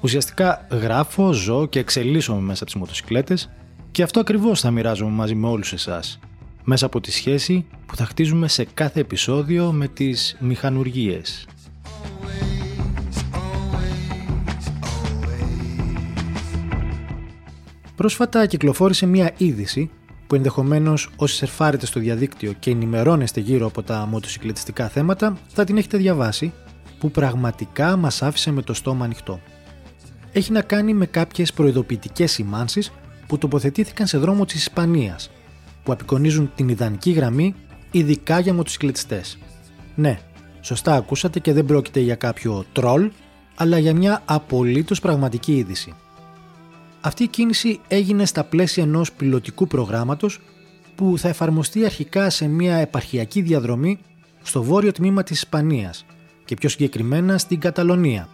Ουσιαστικά γράφω, ζω και εξελίσσομαι μέσα από τις μοτοσικλέτες και αυτό ακριβώς θα μοιράζομαι μαζί με όλους εσάς, μέσα από τη σχέση που θα χτίζουμε σε κάθε επεισόδιο με τις μηχανουργίες. Πρόσφατα κυκλοφόρησε μια είδηση που ενδεχομένως όσοι σερφάρετε στο διαδίκτυο και ενημερώνεστε γύρω από τα μοτοσυκλετιστικά θέματα θα την έχετε διαβάσει, που πραγματικά μας άφησε με το στόμα ανοιχτό. Έχει να κάνει με κάποιες προειδοποιητικές σημάνσεις που τοποθετήθηκαν σε δρόμο της Ισπανίας, που απεικονίζουν την ιδανική γραμμή ειδικά για μοτοσυκλετιστές. Ναι, σωστά ακούσατε και δεν πρόκειται για κάποιο τρόλ, αλλά για μια απολύτως πραγματική είδηση. Αυτή η κίνηση έγινε στα πλαίσια ενός πιλωτικού προγράμματος που θα εφαρμοστεί αρχικά σε μια επαρχιακή διαδρομή στο βόρειο τμήμα της Ισπανίας και πιο συγκεκριμένα στην Καταλωνία,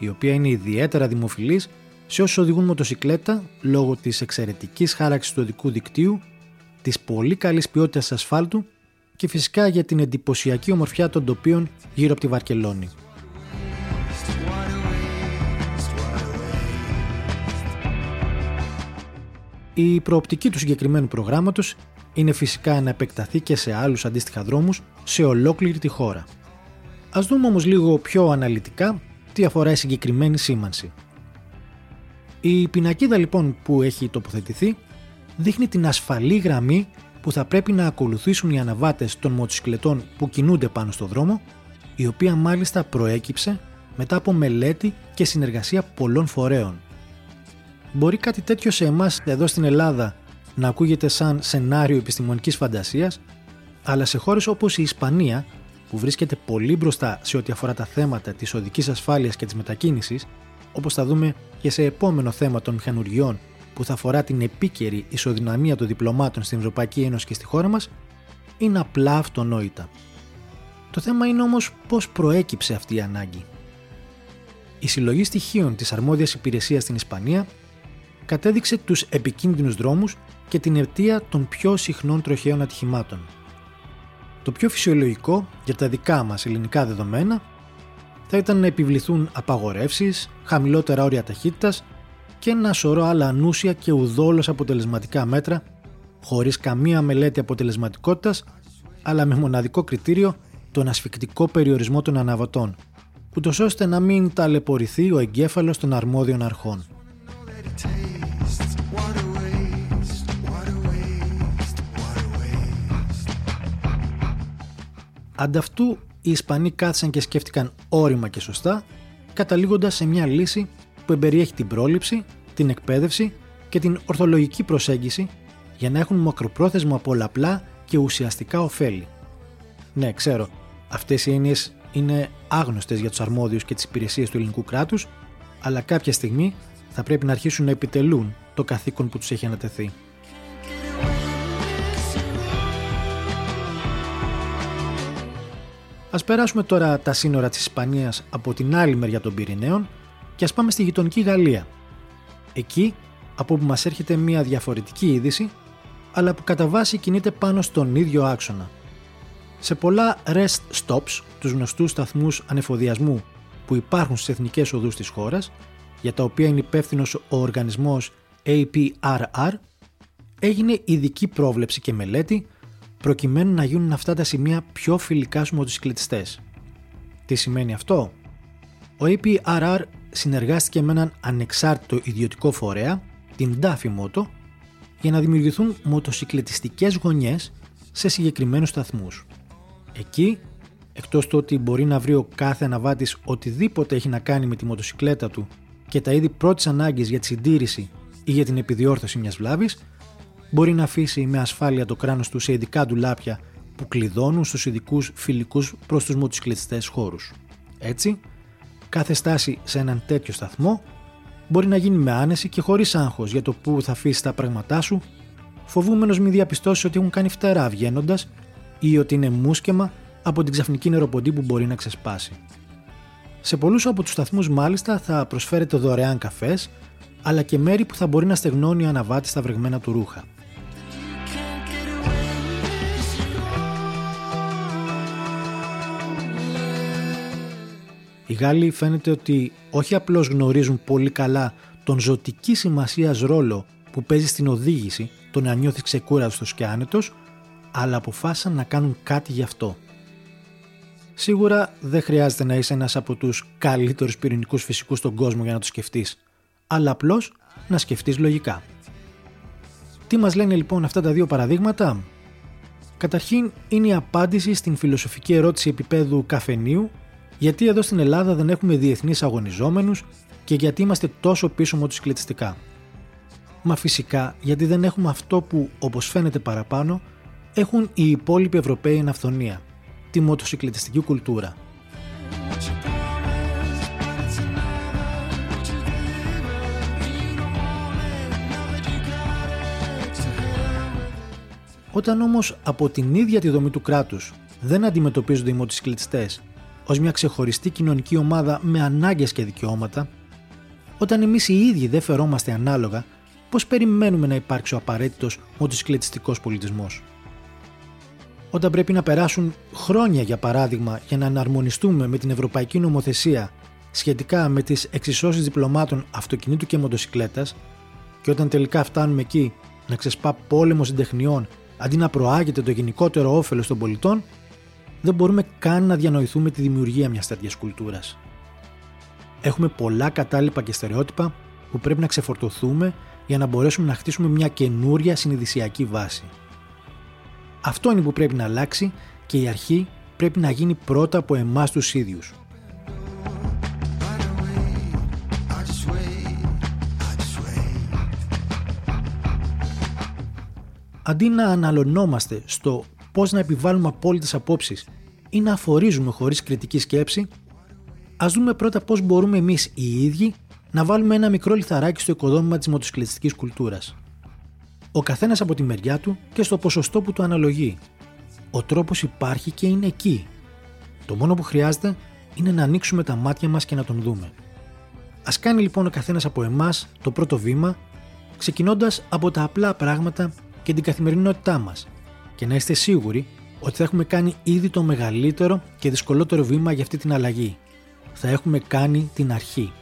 η οποία είναι ιδιαίτερα δημοφιλής σε όσους οδηγούν μοτοσυκλέτα λόγω της εξαιρετικής χάραξης του οδικού δικτύου, της πολύ καλής ποιότητας ασφάλτου και φυσικά για την εντυπωσιακή ομορφιά των τοπίων γύρω από τη Βαρκελόνη. Η προοπτική του συγκεκριμένου προγράμματος είναι φυσικά να επεκταθεί και σε άλλους αντίστοιχα δρόμους σε ολόκληρη τη χώρα. Ας δούμε όμως λίγο πιο αναλυτικά τι αφορά η συγκεκριμένη σήμανση. Η πινακίδα λοιπόν που έχει τοποθετηθεί δείχνει την ασφαλή γραμμή που θα πρέπει να ακολουθήσουν οι αναβάτες των μοτοσυκλετών που κινούνται πάνω στο δρόμο, η οποία μάλιστα προέκυψε μετά από μελέτη και συνεργασία πολλών φορέων Μπορεί κάτι τέτοιο σε εμάς εδώ στην Ελλάδα να ακούγεται σαν σενάριο επιστημονικής φαντασίας, αλλά σε χώρες όπως η Ισπανία, που βρίσκεται πολύ μπροστά σε ό,τι αφορά τα θέματα της οδικής ασφάλειας και της μετακίνησης, όπως θα δούμε και σε επόμενο θέμα των μηχανουργιών που θα αφορά την επίκαιρη ισοδυναμία των διπλωμάτων στην Ευρωπαϊκή Ένωση και στη χώρα μας, είναι απλά αυτονόητα. Το θέμα είναι όμως πώς προέκυψε αυτή η ανάγκη. Η συλλογή στοιχείων της αρμόδιας υπηρεσίας στην Ισπανία κατέδειξε τους επικίνδυνους δρόμους και την αιτία των πιο συχνών τροχαίων ατυχημάτων. Το πιο φυσιολογικό για τα δικά μας ελληνικά δεδομένα θα ήταν να επιβληθούν απαγορεύσεις, χαμηλότερα όρια ταχύτητας και ένα σωρό άλλα ανούσια και ουδόλως αποτελεσματικά μέτρα χωρίς καμία μελέτη αποτελεσματικότητας αλλά με μοναδικό κριτήριο τον ασφικτικό περιορισμό των αναβατών, ούτως ώστε να μην ταλαιπωρηθεί ο εγκέφαλος των αρμόδιων αρχών. Ανταυτού οι Ισπανοί κάθισαν και σκέφτηκαν όρημα και σωστά, καταλήγοντας σε μια λύση που εμπεριέχει την πρόληψη, την εκπαίδευση και την ορθολογική προσέγγιση για να έχουν μακροπρόθεσμα πολλαπλά και ουσιαστικά ωφέλη. Ναι, ξέρω, αυτές οι έννοιες είναι άγνωστες για τους αρμόδιους και τις υπηρεσίες του ελληνικού κράτους, αλλά κάποια στιγμή θα πρέπει να αρχίσουν να επιτελούν το καθήκον που τους έχει ανατεθεί. Ας περάσουμε τώρα τα σύνορα της Ισπανίας από την άλλη μεριά των Πυρηναίων και ας πάμε στη γειτονική Γαλλία. Εκεί, από όπου μας έρχεται μια διαφορετική είδηση, αλλά που κατά βάση κινείται πάνω στον ίδιο άξονα. Σε πολλά rest stops, τους γνωστούς σταθμούς ανεφοδιασμού που υπάρχουν στις εθνικές οδούς της χώρας, για τα οποία είναι υπεύθυνος ο οργανισμός APRR, έγινε ειδική πρόβλεψη και μελέτη προκειμένου να γίνουν αυτά τα σημεία πιο φιλικά στους μοτοσυκλετιστές. Τι σημαίνει αυτό; Ο APRR συνεργάστηκε με έναν ανεξάρτητο ιδιωτικό φορέα, την Daffy Moto, για να δημιουργηθούν μοτοσυκλετιστικές γωνιές σε συγκεκριμένους σταθμούς. Εκεί, εκτός του ότι μπορεί να βρει ο κάθε αναβάτης οτιδήποτε έχει να κάνει με τη μοτοσυκλέτα του και τα είδη πρώτης ανάγκης για τη συντήρηση ή για την επιδιόρθωση μιας βλάβης, μπορεί να αφήσει με ασφάλεια το κράνος του σε ειδικά ντουλάπια που κλειδώνουν στους ειδικούς φιλικούς προς τους μοτοσυκλετιστές χώρους. Έτσι, κάθε στάση σε έναν τέτοιο σταθμό μπορεί να γίνει με άνεση και χωρίς άγχος για το που θα αφήσει τα πράγματά σου, φοβούμενος μη διαπιστώσεις ότι έχουν κάνει φτερά βγαίνοντας ή ότι είναι μουσκεμα από την ξαφνική νεροποντή που μπορεί να ξεσπάσει. Σε πολλούς από τους σταθμούς, μάλιστα, θα προσφέρετε δωρεάν καφές, αλλά και μέρη που θα μπορεί να στεγνώνει ο αναβάτης στα βρεγμένα του ρούχα. Οι Γάλλοι φαίνεται ότι όχι απλώς γνωρίζουν πολύ καλά τον ζωτική σημασίας ρόλο που παίζει στην οδήγηση το να νιώθεις ξεκούραστος και άνετος, αλλά αποφάσισαν να κάνουν κάτι γι' αυτό. Σίγουρα δεν χρειάζεται να είσαι ένας από τους καλύτερους πυρηνικούς φυσικούς στον κόσμο για να το σκεφτείς, αλλά απλώς να σκεφτείς λογικά. Τι μας λένε λοιπόν αυτά τα δύο παραδείγματα; Καταρχήν είναι η απάντηση στην φιλοσοφική ερώτηση επίπεδου καφενείου γιατί εδώ στην Ελλάδα δεν έχουμε διεθνείς αγωνιζόμενους και γιατί είμαστε τόσο πίσω μοτοσυκλετιστικά. Μα φυσικά γιατί δεν έχουμε αυτό που, όπως φαίνεται παραπάνω, έχουν οι υπόλοιποι Ευρωπαίοι εν αυθονία, τη μοτοσυκλετιστική κουλτούρα. Όταν όμως από την ίδια τη δομή του κράτους δεν αντιμετωπίζονται οι μοτοσυκλετιστές ως μια ξεχωριστή κοινωνική ομάδα με ανάγκες και δικαιώματα, όταν εμείς οι ίδιοι δεν φερόμαστε ανάλογα, πώς περιμένουμε να υπάρξει ο απαραίτητος μοτοσυκλετιστικός πολιτισμός; Όταν πρέπει να περάσουν χρόνια για παράδειγμα για να αναρμονιστούμε με την ευρωπαϊκή νομοθεσία σχετικά με τις εξισώσεις διπλωμάτων αυτοκινήτου και μοτοσυκλέτας και όταν τελικά φτάνουμε εκεί να ξεσπά πόλεμος συντεχνιών αντί να προάγεται το γενικότερο όφελος των πολιτών, δεν μπορούμε καν να διανοηθούμε τη δημιουργία μιας τέτοιας κουλτούρας. Έχουμε πολλά κατάλοιπα και στερεότυπα που πρέπει να ξεφορτωθούμε για να μπορέσουμε να χτίσουμε μια καινούρια συνειδησιακή βάση. Αυτό είναι που πρέπει να αλλάξει και η αρχή πρέπει να γίνει πρώτα από εμάς τους ίδιους. Αντί να αναλωνόμαστε στο πώς να επιβάλλουμε απόλυτες απόψεις ή να αφορίζουμε χωρίς κριτική σκέψη, ας δούμε πρώτα πώς μπορούμε εμείς οι ίδιοι να βάλουμε ένα μικρό λιθαράκι στο οικοδόμημα της μοτοσυκλετιστικής κουλτούρας. Ο καθένας από τη μεριά του και στο ποσοστό που του αναλογεί. Ο τρόπος υπάρχει και είναι εκεί. Το μόνο που χρειάζεται είναι να ανοίξουμε τα μάτια μας και να τον δούμε. Α κάνει λοιπόν ο καθένας από εμάς το πρώτο βήμα, ξεκινώντας από τα απλά πράγματα και την καθημερινότητά μας, και να είστε σίγουροι ότι θα έχουμε κάνει ήδη το μεγαλύτερο και δυσκολότερο βήμα για αυτή την αλλαγή. Θα έχουμε κάνει την αρχή.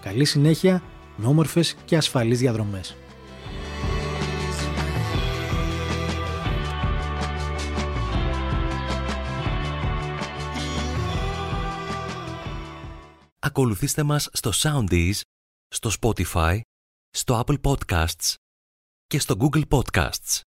Καλή συνέχεια με όμορφες και ασφαλείς διαδρομές. Ακολουθήστε μας στο Soundees, στο Spotify, στο Apple Podcasts και στο Google Podcasts.